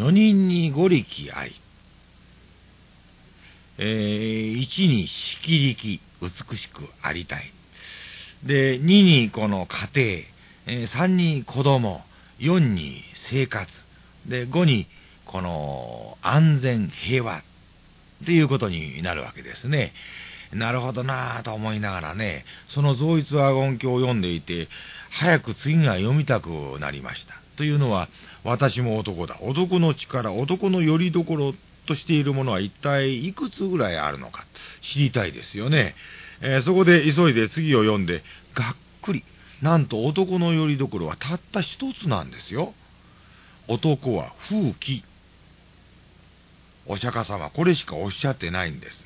4人に5力あり、えー、1に色力、美しくありたい。で、2にこの家庭、えー、3に子供、4に生活、で、5にこの安全、平和。っていうことになるわけですね。なるほどなぁと思いながらね、その増一ワゴン鏡を読んでいて、早く次が読みたくなりました。というのは、私も男だ。男の力、男の拠り所としているものは一体いくつぐらいあるのか、知りたいですよね。えー、そこで急いで次を読んで、がっくり。なんと男の拠り所はたった一つなんですよ。男は風紀。お釈迦様、これしかおっしゃってないんです。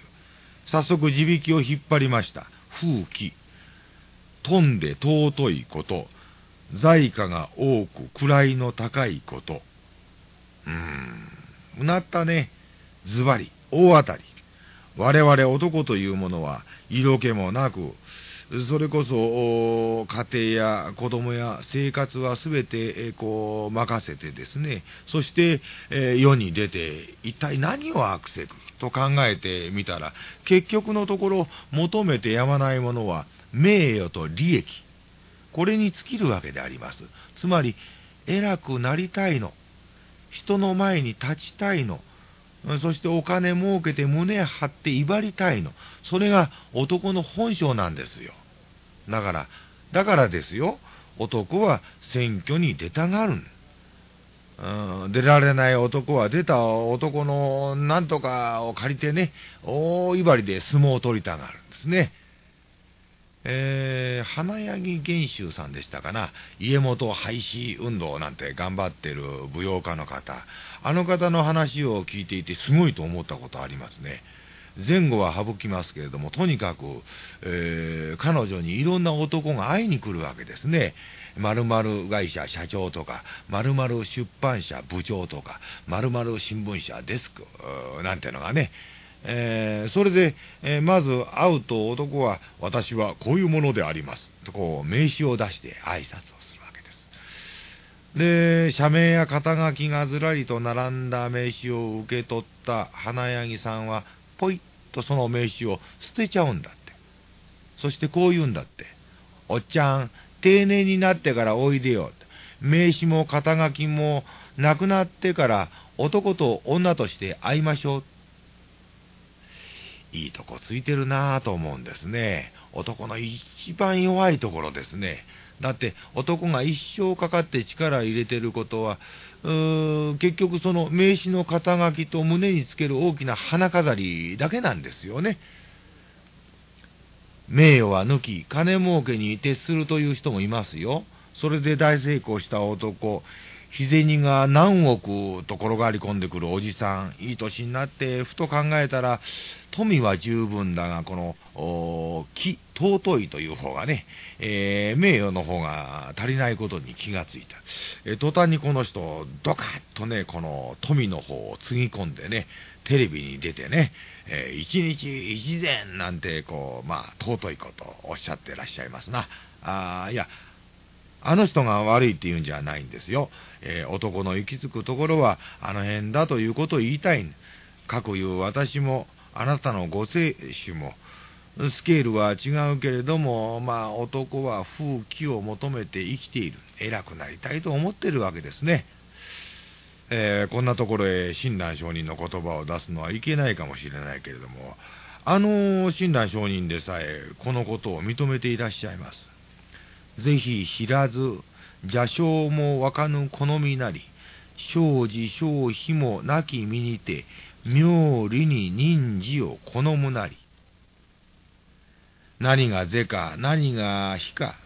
早速地引きを引っ張りました。風紀。飛んで尊いこと。在価が多く位の高いこと。うーん。うなったね。ズバリ、大当たり。我々男というものは、色気もなく、それこそ家庭や子供や生活はすべて、こう任せてですね、そして、え世に出て一体何を悪せくと考えてみたら、結局のところ求めてやまないものは名誉と利益。これに尽きるわけであります。つまり、偉くなりたいの。人の前に立ちたいの。そしてお金儲けて胸張って威張りたいの。それが男の本性なんですよ。だから、だからですよ。男は選挙に出たがるうん、出られない男は出た男のなんとかを借りてね、大威張りで相撲を取りたがるんですね。えー、花柳玄州さんでしたかな、家元廃止運動なんて頑張ってる舞踊家の方、あの方の話を聞いていて、すごいと思ったことありますね。前後は省きますけれども、とにかく、えー、彼女にいろんな男が会いに来るわけですね。〇〇会社社長とか、〇〇出版社部長とか、〇〇新聞社デスクなんてのがね、えー、それで、えー、まず会うと男は、私はこういうものであります。とこう、名刺を出して挨拶をするわけです。で、社名や肩書きがずらりと並んだ名刺を受け取った花柳さんは、ポイッとその名刺を捨てちゃうんだって。そしてこう言うんだって。おっちゃん、定年になってからおいでよ。名刺も肩書きもなくなってから男と女として会いましょう。いいとこついてるなぁと思うんですね。男の一番弱いところですね。だって男が一生かかって力入れてることは、うー結局その名刺の肩書きと胸につける大きな花飾りだけなんですよね。名誉は抜き、金儲けに徹するという人もいますよ。それで大成功した男、日銭が何億と転がり込んでくるおじさん、いい年になってふと考えたら、富は十分だが、この、気、尊いという方がね、えー、名誉の方が足りないことに気がついた。えー、途端にこの人、ドカッとね、この富の方をつぎ込んでね、テレビに出てね、えー、一日一善なんて、こう、まあ、尊いことをおっしゃってらっしゃいますな。あいや、あの人が悪いって言うんじゃないんですよ。えー、男の行き着くところはあの辺だということを言いたい。かくいう私も、あなたのご聖種も、スケールは違うけれども、まあ男は風紀を求めて生きている。偉くなりたいと思ってるわけですね。えー、こんなところへ親鸞上人の言葉を出すのはいけないかもしれないけれども、あの親鸞上人でさえこのことを認めていらっしゃいます。ぜひ知らず、邪性もわかぬ好みなり、生じ生非もなき身にて、妙理に忍事を好むなり。何が是か、何が非か、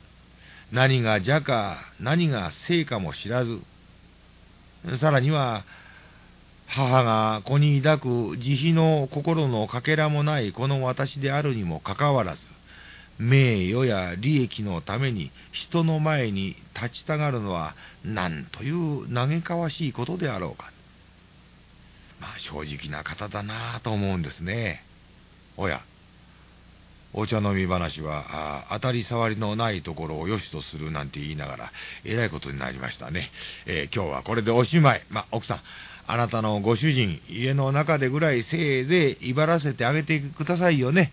何が邪か、何が正かも知らず、さらには、母が子に抱く慈悲の心のかけらもないこの私であるにもかかわらず、名誉や利益のために人の前に立ちたがるのは何という嘆かわしいことであろうか。まあ正直な方だなぁと思うんですね。おや、お茶飲み話は当たり障りのないところを良しとするなんて言いながら、えらいことになりましたね。えー、今日はこれでおしまい。まあ、奥さん、あなたのご主人、家の中でぐらいせいぜい威張らせてあげてくださいよね。